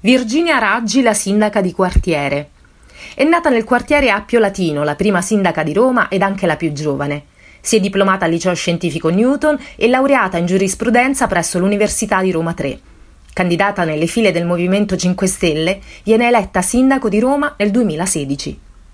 Virginia Raggi, la sindaca di quartiere. È nata nel quartiere Appio Latino, la prima sindaca di Roma ed anche la più giovane. Si è diplomata al liceo scientifico Newton e laureata in giurisprudenza presso l'Università di Roma III. Candidata nelle file del Movimento 5 Stelle, viene eletta sindaco di Roma nel 2016.